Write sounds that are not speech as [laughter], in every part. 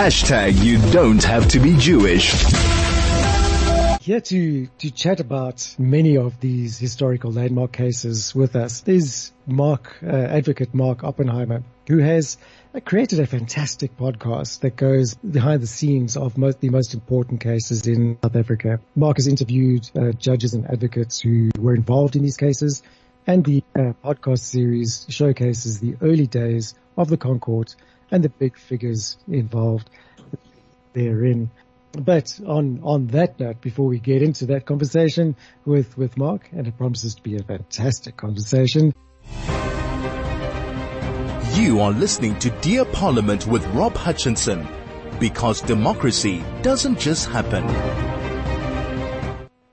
Hashtag you don't have to be Jewish. Here to, to chat about many of these historical landmark cases with us is Mark, uh, advocate Mark Oppenheimer, who has created a fantastic podcast that goes behind the scenes of most, the most important cases in South Africa. Mark has interviewed uh, judges and advocates who were involved in these cases and the uh, podcast series showcases the early days of the ConCourt and the big figures involved therein. But on, on that note, before we get into that conversation with, with Mark, and it promises to be a fantastic conversation. You are listening to Dear Parliament with Rob Hutchinson because democracy doesn't just happen.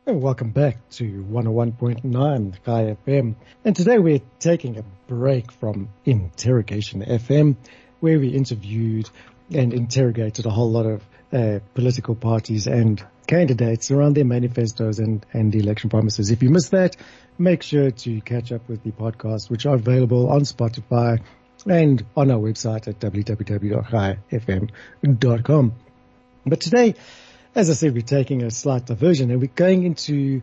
And welcome back to 101.9 Chai FM. And today we're taking a break from Interrogation FM, where we interviewed and interrogated a whole lot of uh, political parties and candidates around their manifestos and, and election promises. If you missed that, make sure to catch up with the podcast, which are available on Spotify and on our website at www.chaifm.com. But today, as I said, we're taking a slight diversion and we're going into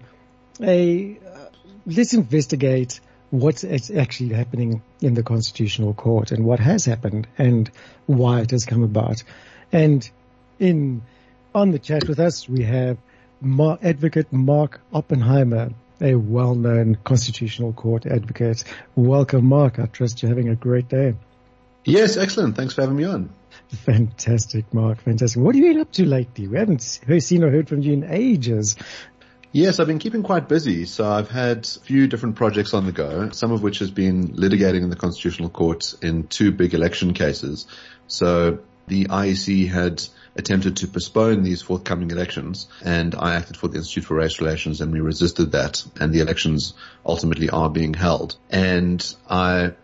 a, uh, let's investigate what's actually happening in the Constitutional Court and what has happened and why it has come about. And in, on the chat with us, we have Mar- Advocate Mark Oppenheimer, a well-known Constitutional Court advocate. Welcome, Mark. I trust you're having a great day. Yes, excellent. Thanks for having me on. Fantastic, Mark. Fantastic. What have you been up to lately? We haven't seen or heard from you in ages. Yes, I've been keeping quite busy. So I've had a few different projects on the go, some of which has been litigating in the Constitutional Court in two big election cases. So the IEC had attempted to postpone these forthcoming elections and I acted for the Institute for Race Relations and we resisted that and the elections ultimately are being held. And I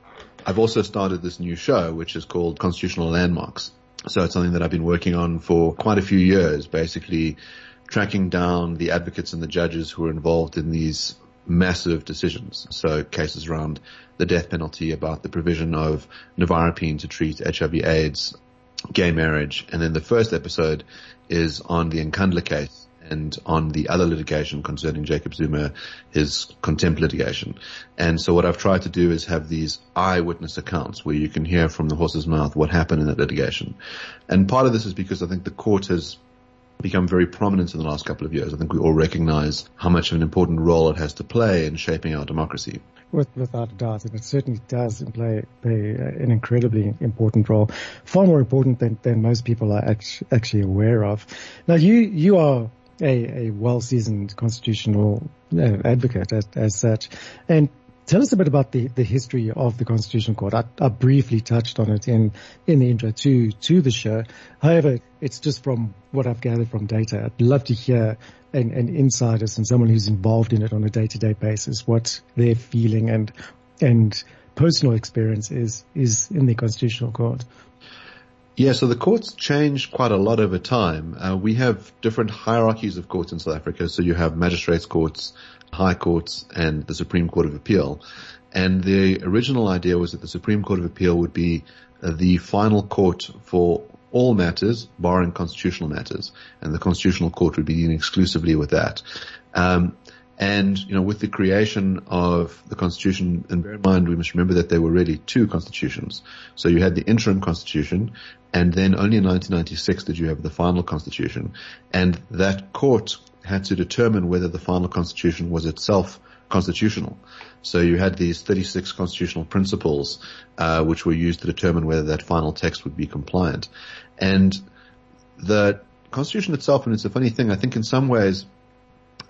I've also started this new show, which is called Constitutional Landmarks. So it's something that I've been working on for quite a few years, basically tracking down the advocates and the judges who are involved in these massive decisions. So cases around the death penalty, about the provision of nevirapine to treat HIV AIDS, gay marriage. And then the first episode is on the Nkandla case and on the other litigation concerning Jacob Zuma, his contempt litigation. And so what I've tried to do is have these eyewitness accounts where you can hear from the horse's mouth what happened in that litigation. And part of this is because I think the court has become very prominent in the last couple of years. I think we all recognize how much of an important role it has to play in shaping our democracy. With, without a doubt, and it certainly does play, play an incredibly important role, far more important than, than most people are actually aware of. Now, you you are a, a well-seasoned constitutional uh, advocate as, as, such. And tell us a bit about the, the history of the Constitutional Court. I, I, briefly touched on it in, in the intro to, to the show. However, it's just from what I've gathered from data. I'd love to hear an, an insiders and someone who's involved in it on a day-to-day basis, what they're feeling and, and personal experience is, is in the Constitutional Court. Yeah, so the courts change quite a lot over time. Uh, we have different hierarchies of courts in South Africa. So you have magistrates courts, high courts, and the Supreme Court of Appeal. And the original idea was that the Supreme Court of Appeal would be uh, the final court for all matters, barring constitutional matters, and the Constitutional Court would be dealing exclusively with that. Um, and, you know, with the creation of the constitution, and bear in mind, we must remember that there were really two constitutions. So you had the interim constitution, and then only in 1996 did you have the final constitution. And that court had to determine whether the final constitution was itself constitutional. So you had these 36 constitutional principles, uh, which were used to determine whether that final text would be compliant. And the constitution itself, and it's a funny thing, I think in some ways,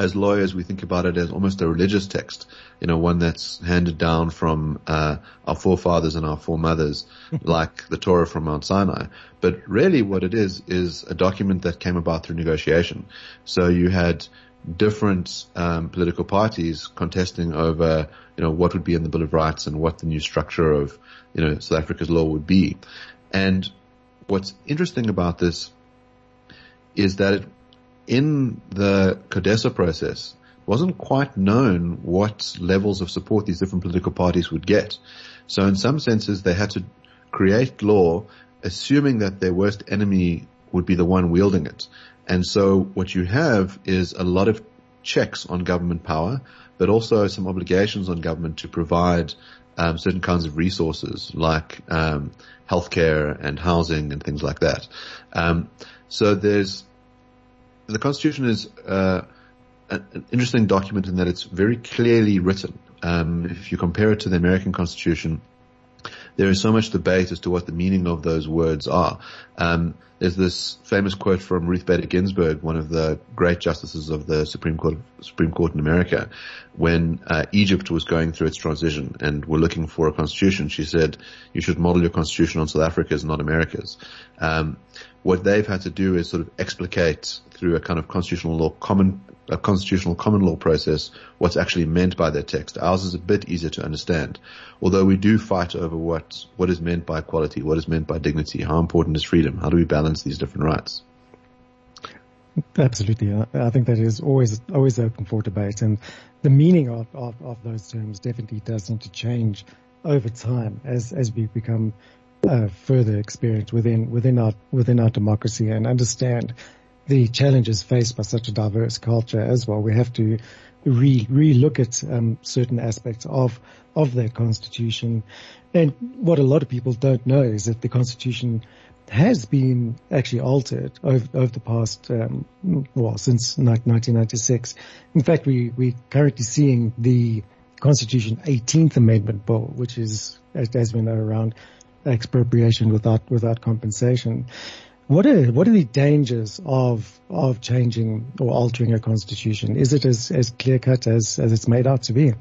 as lawyers, we think about it as almost a religious text, you know, one that's handed down from uh, our forefathers and our foremothers, like the Torah from Mount Sinai. But really, what it is is a document that came about through negotiation. So you had different um, political parties contesting over, you know, what would be in the Bill of Rights and what the new structure of, you know, South Africa's law would be. And what's interesting about this is that it in the CODESA process, wasn't quite known what levels of support these different political parties would get. So in some senses, they had to create law assuming that their worst enemy would be the one wielding it. And so what you have is a lot of checks on government power, but also some obligations on government to provide um, certain kinds of resources like um, healthcare and housing and things like that. Um, so there's the Constitution is uh, an interesting document in that it's very clearly written. Um, if you compare it to the American Constitution, there is so much debate as to what the meaning of those words are. Um, there's this famous quote from Ruth Bader Ginsburg, one of the great justices of the Supreme Court, Supreme Court in America, when uh, Egypt was going through its transition and were looking for a constitution. She said, "You should model your constitution on South Africa's, not America's." Um, what they've had to do is sort of explicate through a kind of constitutional law common a constitutional common law process what's actually meant by that text. Ours is a bit easier to understand, although we do fight over what what is meant by equality, what is meant by dignity, how important is freedom, how do we balance these different rights. Absolutely, I think that is always always open for debate, and the meaning of, of, of those terms definitely does seem to change over time as as we become uh, further experienced within within our within our democracy and understand the challenges faced by such a diverse culture as well. We have to re re-look at um, certain aspects of of that constitution. And what a lot of people don't know is that the constitution has been actually altered over, over the past, um, well, since 1996. In fact, we we currently seeing the Constitution 18th Amendment Bill, which is, as, as we know, around expropriation without without compensation. What are what are the dangers of of changing or altering a constitution? Is it as as clear cut as as it's made out to be?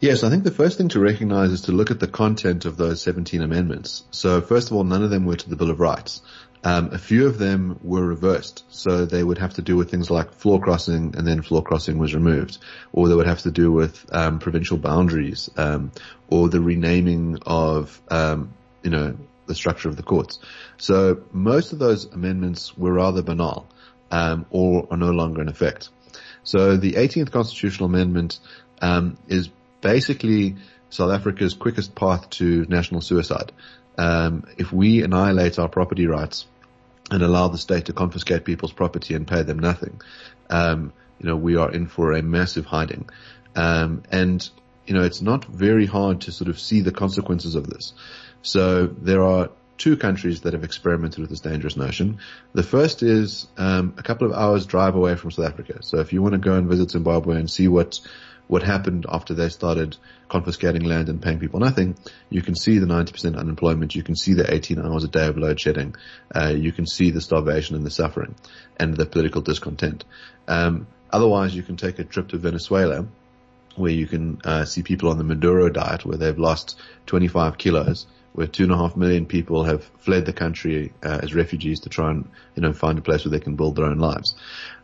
Yes, I think the first thing to recognize is to look at the content of those 17 amendments. So first of all, none of them were to the Bill of Rights. Um, a few of them were reversed, so they would have to do with things like floor crossing, and then floor crossing was removed, or they would have to do with um, provincial boundaries, um, or the renaming of um, you know the structure of the courts. So most of those amendments were rather banal, um, or are no longer in effect. So the 18th constitutional amendment um, is basically South Africa's quickest path to national suicide. Um, if we annihilate our property rights and allow the state to confiscate people's property and pay them nothing, um, you know, we are in for a massive hiding. Um, and you know, it's not very hard to sort of see the consequences of this. So there are two countries that have experimented with this dangerous notion. The first is um, a couple of hours drive away from South Africa. So if you want to go and visit Zimbabwe and see what what happened after they started confiscating land and paying people nothing, you can see the 90% unemployment. You can see the 18 hours a day of load shedding. Uh, you can see the starvation and the suffering and the political discontent. Um, otherwise, you can take a trip to Venezuela where you can uh, see people on the Maduro diet where they've lost 25 kilos where two and a half million people have fled the country uh, as refugees to try and you know find a place where they can build their own lives.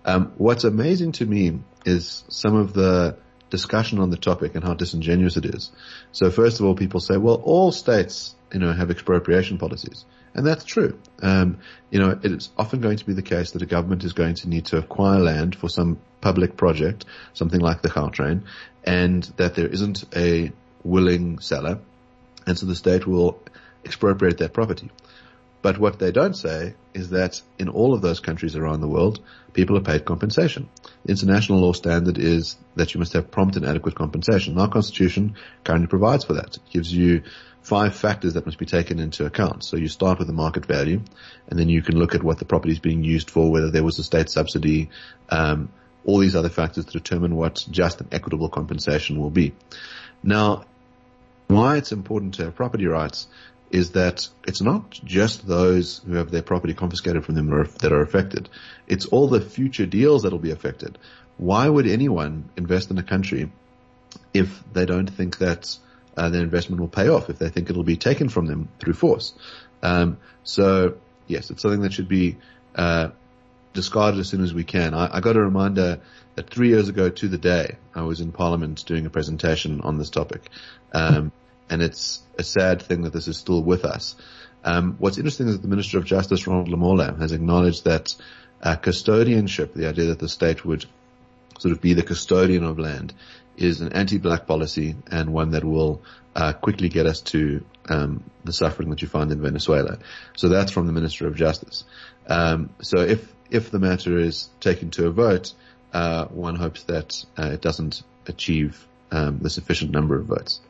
Um, what's amazing to me is some of the discussion on the topic and how disingenuous it is. So first of all, people say, well, all states you know have expropriation policies. And that's true. Um, you know, it's often going to be the case that a government is going to need to acquire land for some public project, something like the Gautrain, and that there isn't a willing seller and so the state will expropriate that property. But what they don't say is that in all of those countries around the world, people are paid compensation. The international law standard is that you must have prompt and adequate compensation. Our constitution currently provides for that. It gives you five factors that must be taken into account. So you start with the market value, and then you can look at what the property is being used for, whether there was a state subsidy, um, all these other factors to determine what just and equitable compensation will be. Now, why it's important to have property rights is that it's not just those who have their property confiscated from them that are affected. It's all the future deals that will be affected. Why would anyone invest in a country if they don't think that uh, their investment will pay off, if they think it'll be taken from them through force? Um, so yes, it's something that should be uh, discarded as soon as we can. I, I got a reminder that three years ago to the day, I was in Parliament doing a presentation on this topic. Um, and it's a sad thing that this is still with us. Um, what's interesting is that the Minister of Justice, Ronald Lamola, has acknowledged that uh, custodianship, the idea that the state would sort of be the custodian of land, is an anti-black policy and one that will uh, quickly get us to um, the suffering that you find in Venezuela. So that's from the Minister of Justice. Um, so if if the matter is taken to a vote, uh, one hopes that uh, it doesn't achieve um, the sufficient number of votes.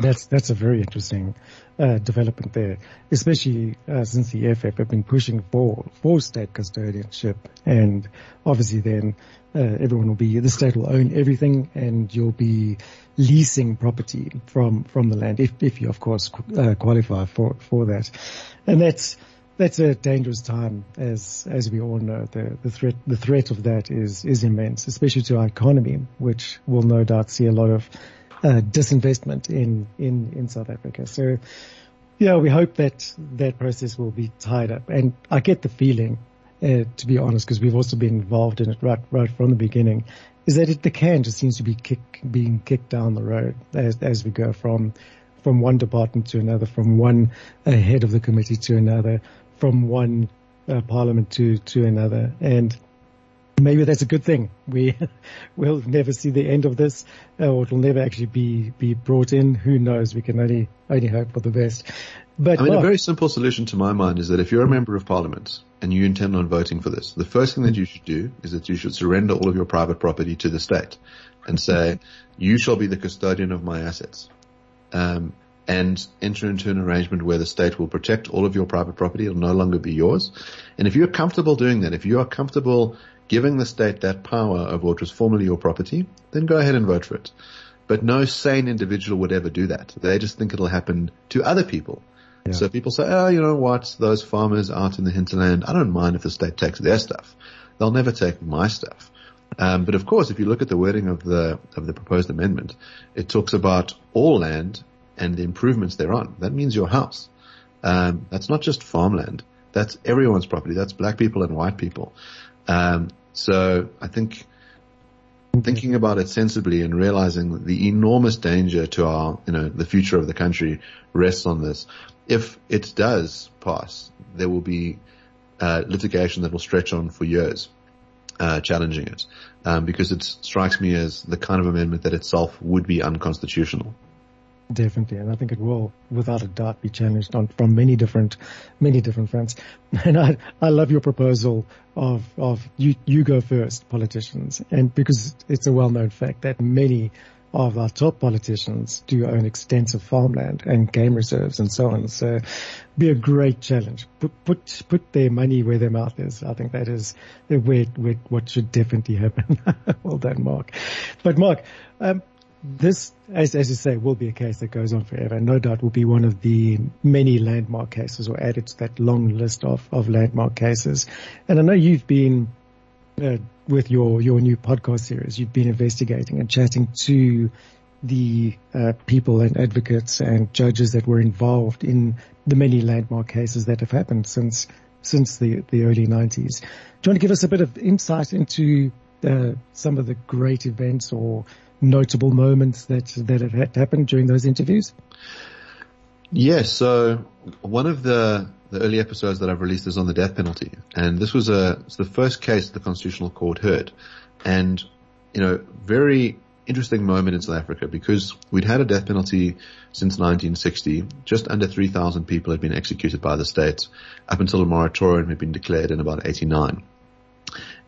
That's that's a very interesting uh, development there, especially uh, since the EFF have been pushing for for state custodianship, and obviously then uh, everyone will be the state will own everything, and you'll be leasing property from from the land if if you of course uh, qualify for for that, and that's that's a dangerous time, as as we all know. The the threat the threat of that is is immense, especially to our economy, which will no doubt see a lot of uh, disinvestment in in in South Africa. So, yeah, we hope that that process will be tied up. And I get the feeling, uh, to be honest, because we've also been involved in it right right from the beginning, is that it, the can just seems to be kick, being kicked down the road as as we go from from one department to another, from one uh, head of the committee to another from one uh, parliament to to another, and maybe that's a good thing. We [laughs] will never see the end of this, uh, or it will never actually be be brought in. Who knows? We can only only hope for the best. But I mean, a very simple solution to my mind is that if you're a member of parliament and you intend on voting for this, the first thing that you should do is that you should surrender all of your private property to the state and say, you shall be the custodian of my assets. Um, and enter into an arrangement where the state will protect all of your private property. It'll no longer be yours. And if you're comfortable doing that, if you are comfortable giving the state that power over what was formerly your property, then go ahead and vote for it. But no sane individual would ever do that. They just think it'll happen to other people. Yeah. So people say, oh, you know what? Those farmers out in the hinterland, I don't mind if the state takes their stuff. They'll never take my stuff. Um, but of course, if you look at the wording of the of the proposed amendment, it talks about all land and the improvements thereon. That means your house. Um, that's not just farmland. That's everyone's property. That's black people and white people. Um, so I think thinking about it sensibly and realizing the enormous danger to our, you know, the future of the country rests on this. If it does pass, there will be uh, litigation that will stretch on for years, uh, challenging it, um, because it strikes me as the kind of amendment that itself would be unconstitutional. Definitely, and I think it will, without a doubt, be challenged on from many different, many different fronts. [laughs] And I, I love your proposal of of you you go first, politicians, and because it's a well-known fact that many of our top politicians do own extensive farmland and game reserves and so on. So, be a great challenge. Put put put their money where their mouth is. I think that is where, where what should definitely happen. [laughs] well done, Mark. But Mark. Um, this, as, as you say, will be a case that goes on forever. No doubt will be one of the many landmark cases or added to that long list of, of landmark cases. And I know you've been, uh, with your, your new podcast series, you've been investigating and chatting to the uh, people and advocates and judges that were involved in the many landmark cases that have happened since since the, the early 90s. Do you want to give us a bit of insight into uh, some of the great events or notable moments that that have happened during those interviews? Yes. So one of the the early episodes that I've released is on the death penalty, and this was a it's the first case the Constitutional Court heard, and you know very interesting moment in South Africa because we'd had a death penalty since 1960. Just under 3,000 people had been executed by the state up until a moratorium had been declared in about 89.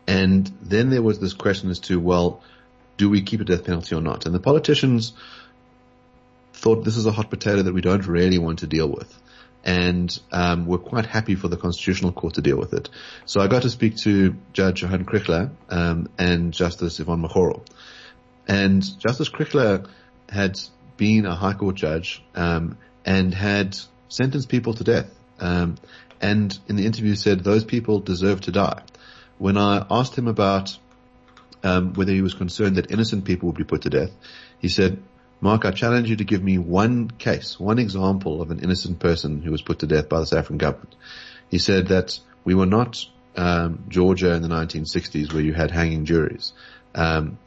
And then there was this question as to, well, do we keep a death penalty or not? And the politicians thought this is a hot potato that we don't really want to deal with. And um, we're quite happy for the Constitutional Court to deal with it. So I got to speak to Judge Johan Kriegler um, and Justice Yvonne Mokgoro. And Justice Kriegler had been a High Court judge um, and had sentenced people to death. Um, and in the interview said those people deserve to die. When I asked him about um, whether he was concerned that innocent people would be put to death. He said, Mark, I challenge you to give me one case, one example of an innocent person who was put to death by the South African government. He said that we were not um, Georgia in the 1960s where you had hanging juries. Um,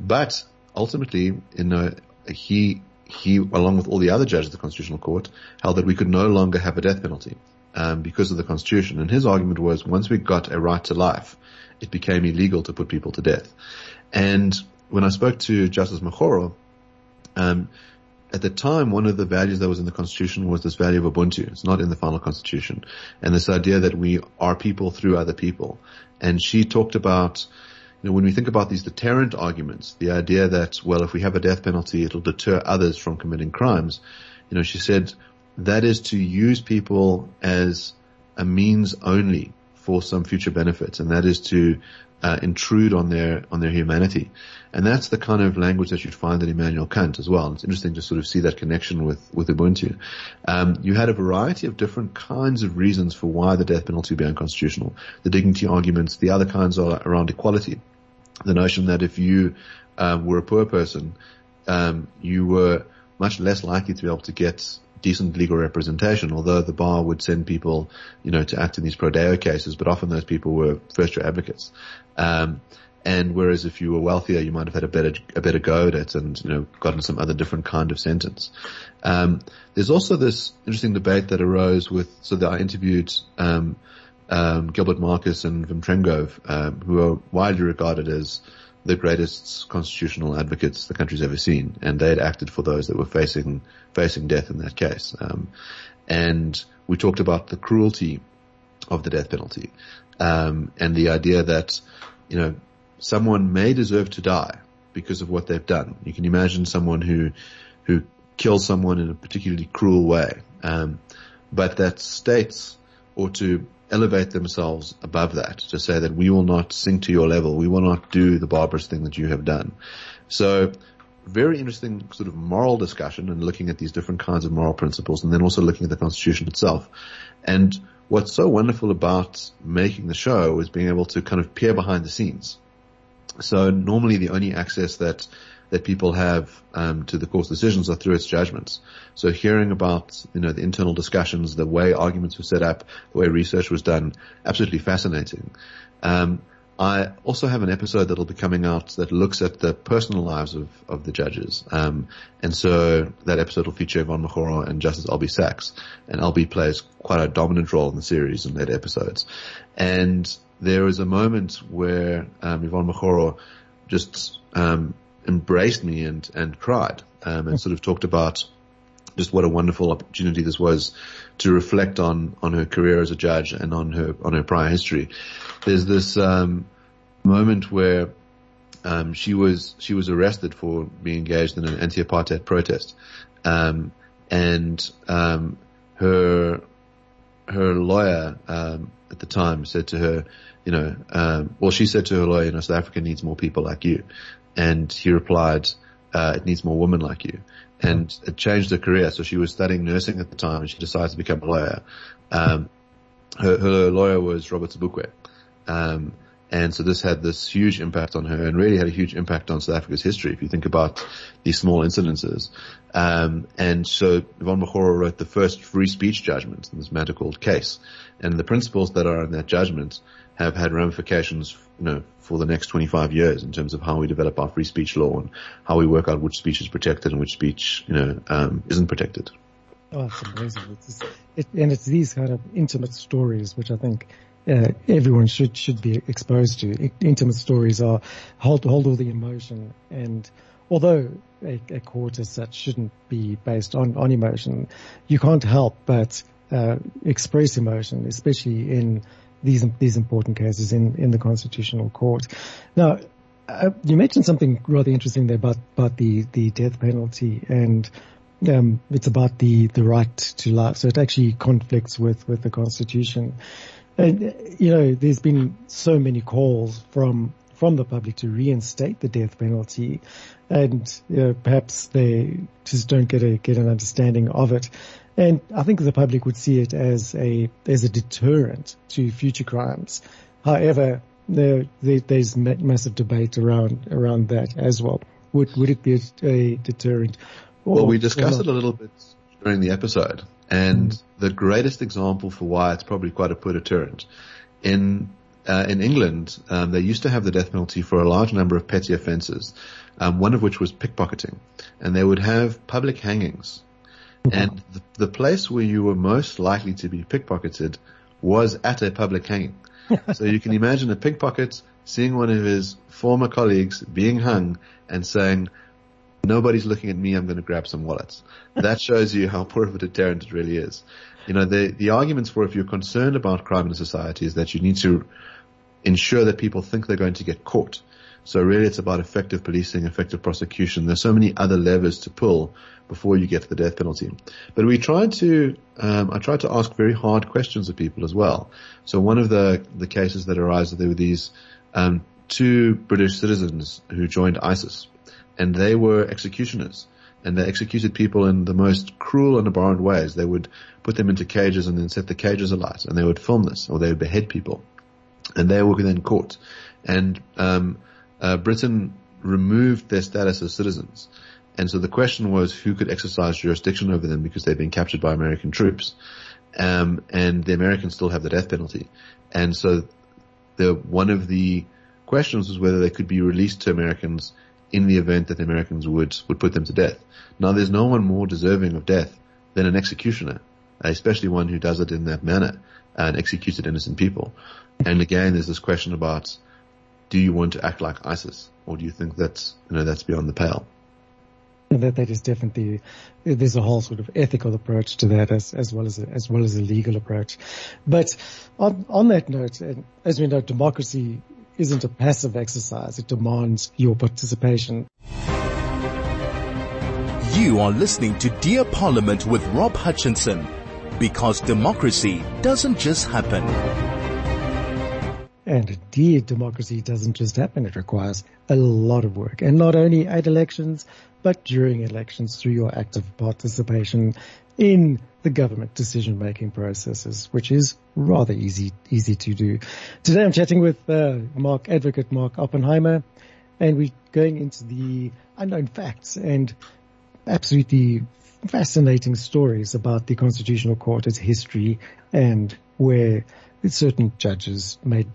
but ultimately, you know, he he, along with all the other judges of the Constitutional Court, held that we could no longer have a death penalty um, because of the Constitution. And his argument was once we got a right to life, it became illegal to put people to death. And when I spoke to Justice Mokgoro, um, at the time, one of the values that was in the constitution was this value of Ubuntu. It's not in the final constitution. And this idea that we are people through other people. And she talked about, you know, when we think about these deterrent arguments, the idea that, well, if we have a death penalty, it'll deter others from committing crimes. You know, she said that is to use people as a means only for some future benefits. And that is to uh, intrude on their on their humanity, and that's the kind of language that you'd find in Immanuel Kant as well. It's interesting to sort of see that connection with with Ubuntu. Um, you had a variety of different kinds of reasons for why the death penalty would be unconstitutional. The dignity arguments, the other kinds are around equality. The notion that if you um, were a poor person, um, you were much less likely to be able to get decent legal representation, although the bar would send people, you know, to act in these pro deo cases, but often those people were first year advocates. Um, and whereas if you were wealthier, you might have had a better, a better go at it and, you know, gotten some other different kind of sentence. Um, there's also this interesting debate that arose with, so that I interviewed, um, um, Gilbert Marcus and Wim Trengove, um, who are widely regarded as the greatest constitutional advocates the country's ever seen, and they had acted for those that were facing facing death in that case. Um, and we talked about the cruelty of the death penalty, um, and the idea that you know someone may deserve to die because of what they've done. You can imagine someone who who kills someone in a particularly cruel way, um, but that states or to elevate themselves above that to say that we will not sink to your level. We will not do the barbarous thing that you have done. So very interesting sort of moral discussion and looking at these different kinds of moral principles and then also looking at the constitution itself. And what's so wonderful about making the show is being able to kind of peer behind the scenes. So normally the only access that that people have um, to the court's decisions are through its judgments. So hearing about you know the internal discussions, the way arguments were set up, the way research was done, absolutely fascinating. Um, I also have an episode that'll be coming out that looks at the personal lives of, of the judges. Um, and so that episode will feature Yvonne Mokgoro and Justice Albie Sachs. And Albie plays quite a dominant role in the series in that episodes. And there is a moment where um, Yvonne Mokgoro just um, embraced me and, and cried, um, and sort of talked about just what a wonderful opportunity this was to reflect on, on her career as a judge and on her, on her prior history. There's this, um, moment where, um, she was, she was arrested for being engaged in an anti-apartheid protest. Um, and, um, her, her lawyer, um, at the time said to her, you know, um, well, she said to her lawyer, you know, South Africa needs more people like you. And he replied, uh, it needs more women like you. And it changed her career. So she was studying nursing at the time and she decided to become a lawyer. Um, her, her, lawyer was Robert Sobukwe. Um, and so this had this huge impact on her and really had a huge impact on South Africa's history if you think about these small incidences. Um, and so Yvonne Mokgoro wrote the first free speech judgment in this matter called case. And the principles that are in that judgment have had ramifications, you know, for the next 25 years in terms of how we develop our free speech law and how we work out which speech is protected and which speech, you know, um, isn't protected. Oh, it's amazing. It's, it, and it's these kind of intimate stories which I think uh, everyone should should be exposed to. Intimate stories are hold hold all the emotion, and although a, a court as such shouldn't be based on on emotion, you can't help but uh, express emotion, especially in these these important cases in in the constitutional court. Now, uh, you mentioned something rather interesting there about about the the death penalty and. Um, it's about the, the right to life, so it actually conflicts with, with the Constitution. And, you know, there's been so many calls from from the public to reinstate the death penalty, and you know, perhaps they just don't get a get an understanding of it. And I think the public would see it as a as a deterrent to future crimes. However, there, there, there's massive debate around around that as well. Would would it be a, a deterrent? Or, well, we discussed it a little bit during the episode, and the greatest example for why it's probably quite a poor deterrent in uh, in England, um, they used to have the death penalty for a large number of petty offences, um, one of which was pickpocketing, and they would have public hangings. And the, the place where you were most likely to be pickpocketed was at a public hanging. [laughs] so you can imagine a pickpocket seeing one of his former colleagues being hung and saying, nobody's looking at me, I'm going to grab some wallets. That shows you how poor of a deterrent it really is. You know, the, the arguments for if you're concerned about crime in society is that you need to ensure that people think they're going to get caught. So really it's about effective policing, effective prosecution. There's so many other levers to pull before you get to the death penalty. But we tried to, um, I tried to ask very hard questions of people as well. So one of the, the cases that arise, there were these, um, two British citizens who joined ISIS and they were executioners and they executed people in the most cruel and abhorrent ways. They would put them into cages and then set the cages alight and they would film this or they would behead people and they were then caught. And, um, uh, Britain removed their status as citizens. And so the question was who could exercise jurisdiction over them because they'd been captured by American troops. Um, and the Americans still have the death penalty. And so the, one of the questions was whether they could be released to Americans in the event that the Americans would, would put them to death. Now there's no one more deserving of death than an executioner, especially one who does it in that manner and executed innocent people. And again, there's this question about, do you want to act like ISIS or do you think that's, you know, that's beyond the pale? that that is definitely there's a whole sort of ethical approach to that as as well as a, as well as a legal approach. But on on that note, as we know, democracy isn't a passive exercise. It demands your participation. You are listening to Dear Parliament with Rob Hutchinson because democracy doesn't just happen. And indeed, democracy doesn't just happen. It requires a lot of work. And not only at elections, but during elections through your active participation in the government decision making processes, which is rather easy, easy to do. Today I'm chatting with uh, Mark Advocate Mark Oppenheimer and we're going into the unknown facts and absolutely fascinating stories about the Constitutional Court, its history and where certain judges made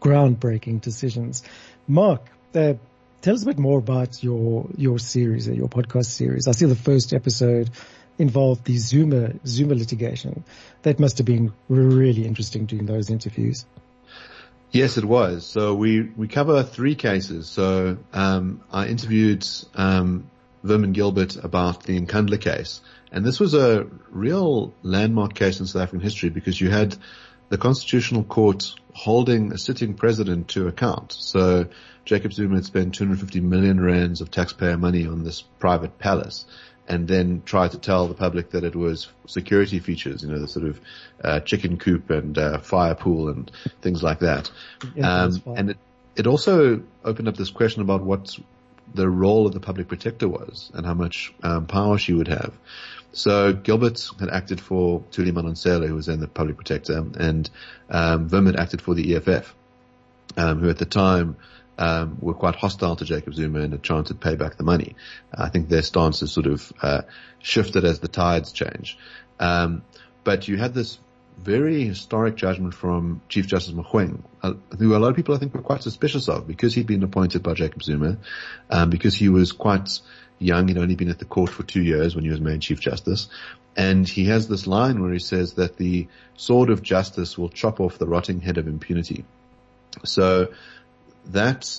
groundbreaking decisions. Mark, uh, tell us a bit more about your your series, uh, your podcast series. I see the first episode involved the Zuma Zuma litigation. That must have been really interesting doing those interviews. Yes, it was. So we we cover three cases. So um, I interviewed um, Vermin Gilbert about the Nkandla case, and this was a real landmark case in South African history because you had the Constitutional Court holding a sitting president to account. So Jacob Zuma had spent 250 million rands of taxpayer money on this private palace and then tried to tell the public that it was security features, you know, the sort of uh, chicken coop and uh, fire pool and things like that. Um, and it, it also opened up this question about what the role of the public protector was and how much um, power she would have. So Gilbert had acted for Thuli Madonsela, who was then the public protector, and um, Wim had acted for the EFF, um, who at the time um, were quite hostile to Jacob Zuma and tried to pay back the money. I think their stance has sort of uh, shifted as the tides change. Um, but you had this very historic judgment from Chief Justice Mogoeng, uh, who a lot of people I think were quite suspicious of because he'd been appointed by Jacob Zuma, um, because he was quite young. He'd only been at the court for two years when he was made Chief Justice. And he has this line where he says that the sword of justice will chop off the rotting head of impunity. So that,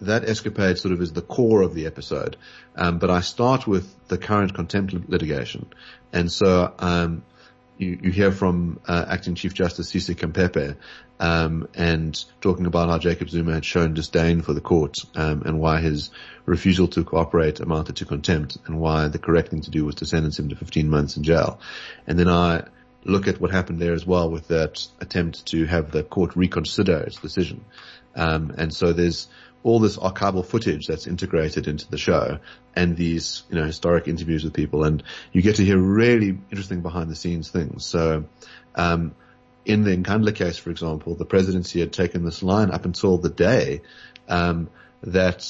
that escapade sort of is the core of the episode. Um, but I start with the current contempt litigation. And so, um, you, you hear from uh, acting Chief Justice Sisi Khampepe, um, and talking about how Jacob Zuma had shown disdain for the court um, and why his refusal to cooperate amounted to contempt, and why the correct thing to do was to sentence him to 15 months in jail. And then I look at what happened there as well with that attempt to have the court reconsider its decision. Um, and so there's all this archival footage that's integrated into the show and these, you know, historic interviews with people and you get to hear really interesting behind the scenes things. So, um, in the Nkandla case, for example, the presidency had taken this line up until the day, um, that,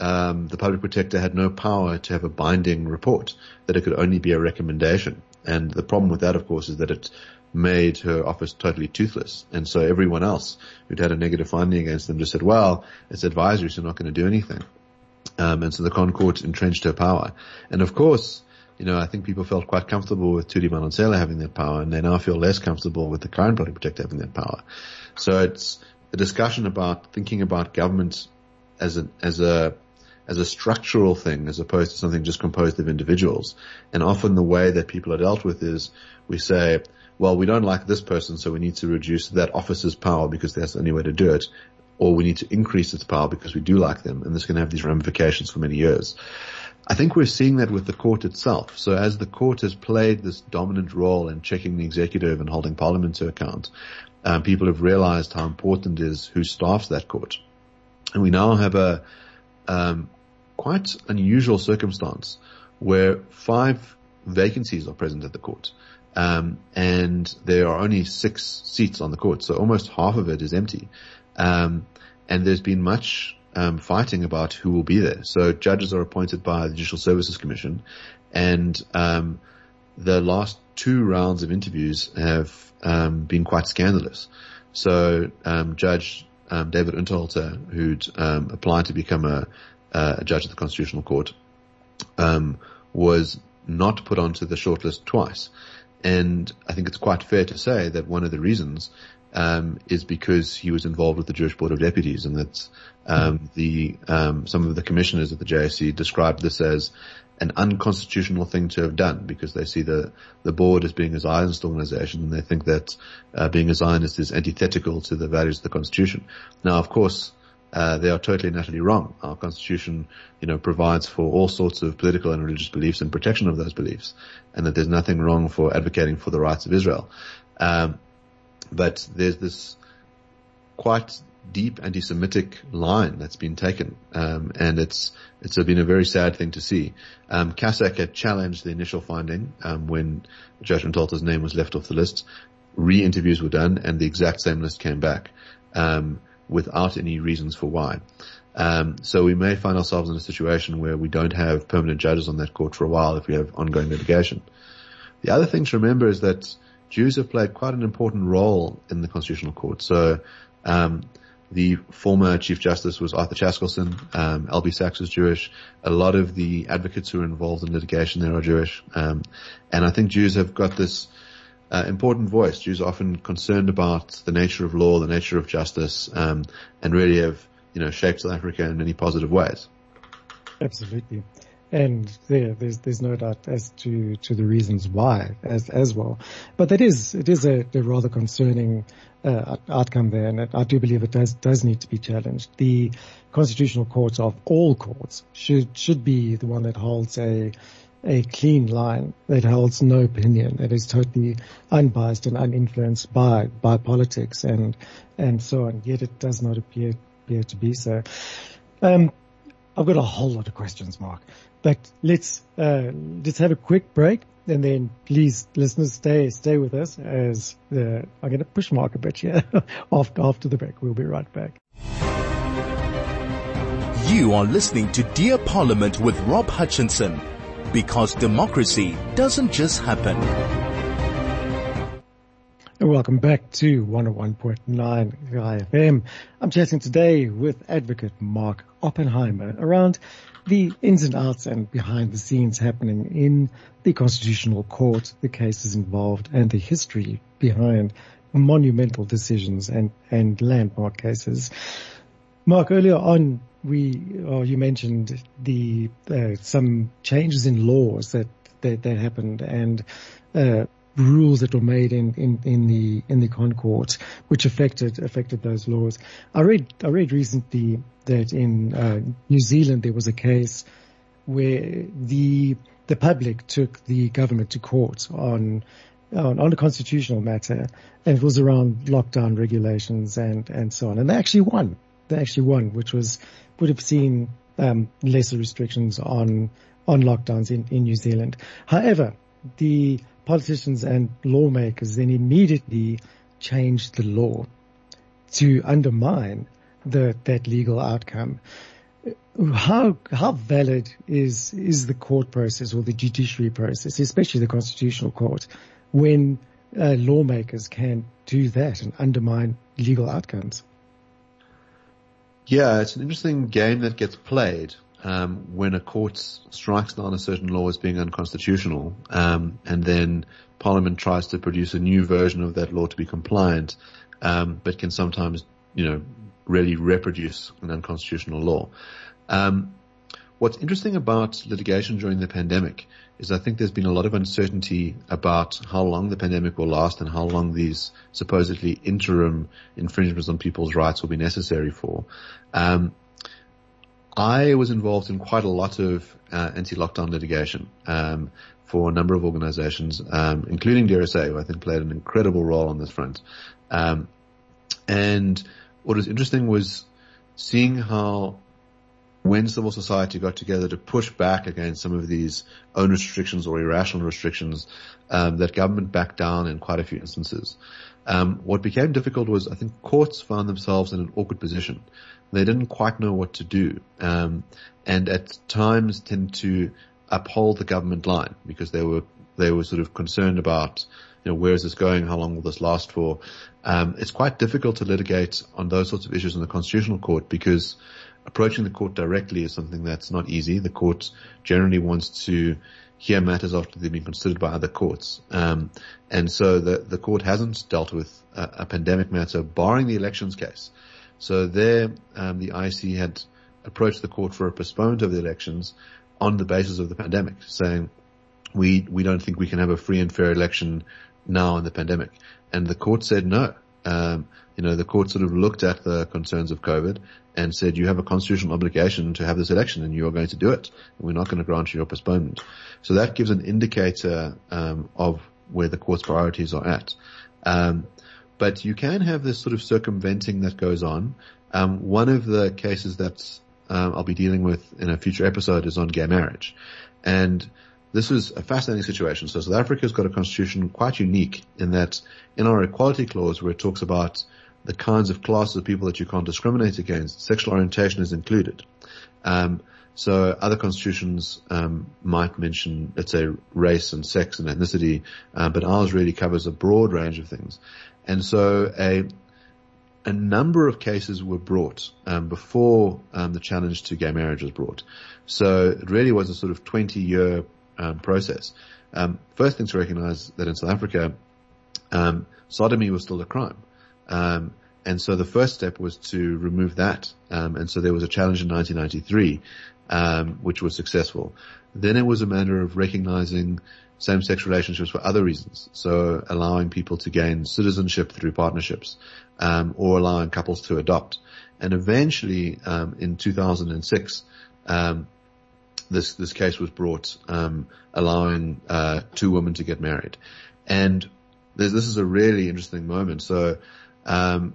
um, the public protector had no power to have a binding report, that it could only be a recommendation. And the problem with that, of course, is that it made her office totally toothless. And so everyone else who'd had a negative finding against them just said, well, it's advisory, so not going to do anything. Um, and so the ConCourt entrenched her power. And of course, you know, I think people felt quite comfortable with Thuli Madonsela having that power and they now feel less comfortable with the current public protector having that power. So it's a discussion about thinking about government as a, as a, as a structural thing as opposed to something just composed of individuals. And often the way that people are dealt with is we say, well, we don't like this person, so we need to reduce that officer's power because that's the only way to do it. Or we need to increase its power because we do like them. And this can have these ramifications for many years. I think we're seeing that with the court itself. So as the court has played this dominant role in checking the executive and holding parliament to account, um, people have realized how important it is who staffs that court. And we now have a um, quite unusual circumstance where five vacancies are present at the court. Um, and there are only six seats on the court, so almost half of it is empty. Um, and there's been much um, fighting about who will be there. So judges are appointed by the Judicial Services Commission, and um, the last two rounds of interviews have um, been quite scandalous. So um, Judge David Unterhalter, who'd applied to become a, a, judge at the Constitutional Court, was not put onto the shortlist twice. And I think it's quite fair to say that one of the reasons um, is because he was involved with the Jewish Board of Deputies, and that um, the um, some of the commissioners at the JSC described this as an unconstitutional thing to have done because they see the the board as being a Zionist organization, and they think that uh, being a Zionist is antithetical to the values of the Constitution. Now, of course. Uh, they are totally and utterly wrong. Our constitution, you know, provides for all sorts of political and religious beliefs and protection of those beliefs, and that there's nothing wrong for advocating for the rights of Israel. Um, but there's this quite deep anti-Semitic line that's been taken, um, and it's it's been a very sad thing to see. Um, had challenged the initial finding um, when Judge Unterhalter's name was left off the list. Re-interviews were done, and the exact same list came back um, without any reasons for why. Um, so we may find ourselves in a situation where we don't have permanent judges on that court for a while if we have ongoing litigation. The other thing to remember is that Jews have played quite an important role in the Constitutional Court. So, um, the former Chief Justice was Arthur Chaskalson. Um, Albie Sachs was Jewish. A lot of the advocates who are involved in litigation there are Jewish. Um, and I think Jews have got this uh, important voice. Jews are often concerned about the nature of law, the nature of justice, um, and really have, you know, shaped South Africa in many positive ways. Absolutely and there, there's there's no doubt as to to the reasons why as as well. But that is it is a, a rather concerning uh, outcome there, and I do believe it does does need to be challenged. The constitutional courts of all courts should should be the one that holds a a clean line that holds no opinion, that is totally unbiased and uninfluenced by by politics and and so on. Yet it does not appear appear to be so. Um, I've got a whole lot of questions, Mark. But let's uh, let's have a quick break, and then please, listeners, stay stay with us as the, I'm going to push Mark a bit here. [laughs] after after the break, we'll be right back. You are listening to Dear Parliament with Rob Hutchinson, because democracy doesn't just happen. And Welcome back to 101.9 Chai FM. I'm chatting today with advocate Mark Oppenheimer around the ins and outs and behind the scenes happening in the Constitutional Court, the cases involved, and the history behind monumental decisions and, and landmark cases. Mark, earlier on, we, or you mentioned the, uh, some changes in laws that, that, that happened and, uh, rules that were made in, in, in the in the ConCourt, which affected affected those laws. I read I read recently that in uh, New Zealand there was a case where the the public took the government to court on on, on a constitutional matter, and it was around lockdown regulations and and so on, and they actually won. They actually won, which was would have seen um, lesser restrictions on on lockdowns in, in New Zealand. However, the politicians and lawmakers then immediately changed the law to undermine the, that legal outcome. How how valid is is the court process or the judiciary process, especially the constitutional court, when uh, lawmakers can do that and undermine legal outcomes? Yeah, it's an interesting game that gets played um, when a court strikes down a certain law as being unconstitutional, um, and then Parliament tries to produce a new version of that law to be compliant, um, but can sometimes you know, really reproduce an unconstitutional law. Um, what's interesting about litigation during the pandemic is I think there's been a lot of uncertainty about how long the pandemic will last and how long these supposedly interim infringements on people's rights will be necessary for. Um, I was involved in quite a lot of uh, anti-lockdown litigation um, for a number of organizations, um, including DRSA, who I think played an incredible role on this front. Um, and what was interesting was seeing how when civil society got together to push back against some of these own restrictions or irrational restrictions, um, that government backed down in quite a few instances. Um, what became difficult was I think courts found themselves in an awkward position. They didn't quite know what to do, um, and at times tend to uphold the government line because they were they were sort of concerned about you know where is this going, how long will this last for. Um, it's quite difficult to litigate on those sorts of issues in the constitutional court because approaching the court directly is something that's not easy. The court generally wants to hear matters after they've been considered by other courts. Um, and so the, the court hasn't dealt with a, a, pandemic matter barring the elections case. So there, um, the IEC had approached the court for a postponement of the elections on the basis of the pandemic, saying we we don't think we can have a free and fair election now in the pandemic. And the court said no. Um, you know, the court sort of looked at the concerns of COVID and said, you have a constitutional obligation to have this election and you are going to do it. And we're not going to grant you your postponement. So that gives an indicator, um, of where the court's priorities are at. Um, but you can have this sort of circumventing that goes on. Um, one of the cases that um, I'll be dealing with in a future episode is on gay marriage, and this is a fascinating situation. So South Africa's got a constitution quite unique in that in our equality clause where it talks about the kinds of classes of people that you can't discriminate against, sexual orientation is included. Um, so other constitutions um, might mention, let's say, race and sex and ethnicity, uh, but ours really covers a broad range of things. And so a a number of cases were brought um, before um, the challenge to gay marriage was brought. So it really was a sort of 20 year um, process. Um, first thing to recognize that in South Africa, um, sodomy was still a crime. Um, and so the first step was to remove that. and so there was a challenge in 1993, which was successful. Then it was a matter of recognizing same-sex relationships for other reasons. So allowing people to gain citizenship through partnerships, um, or allowing couples to adopt. And eventually, um, in 2006, um, this this case was brought, um, allowing uh, two women to get married. And this is a really interesting moment. So. Um,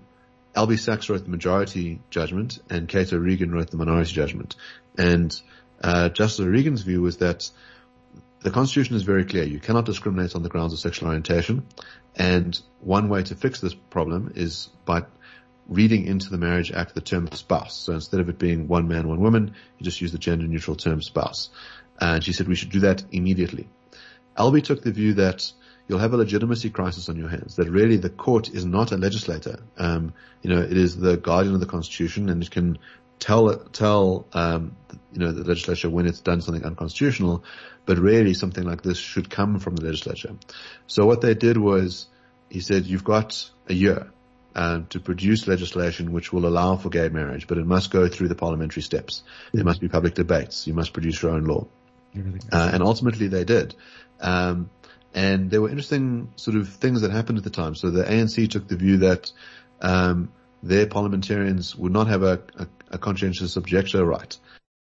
Albie Sachs wrote the majority judgment and Kate O'Regan wrote the minority judgment. And, uh, Justice O'Regan's view was that the Constitution is very clear. You cannot discriminate on the grounds of sexual orientation. And one way to fix this problem is by reading into the Marriage Act the term spouse. So instead of it being one man, one woman, you just use the gender neutral term spouse. And she said we should do that immediately. Albie took the view that you'll have a legitimacy crisis on your hands, that really the court is not a legislator. Um, you know, it is the guardian of the Constitution and it can tell, tell, um, you know, the legislature when it's done something unconstitutional, but really something like this should come from the legislature. So what they did was he said, you've got a year uh, to produce legislation which will allow for gay marriage, but it must go through the parliamentary steps. There must be public debates. You must produce your own law. Uh, and ultimately they did. Um, and there were interesting sort of things that happened at the time. So the ANC took the view that um, their parliamentarians would not have a, a, a conscientious objector right.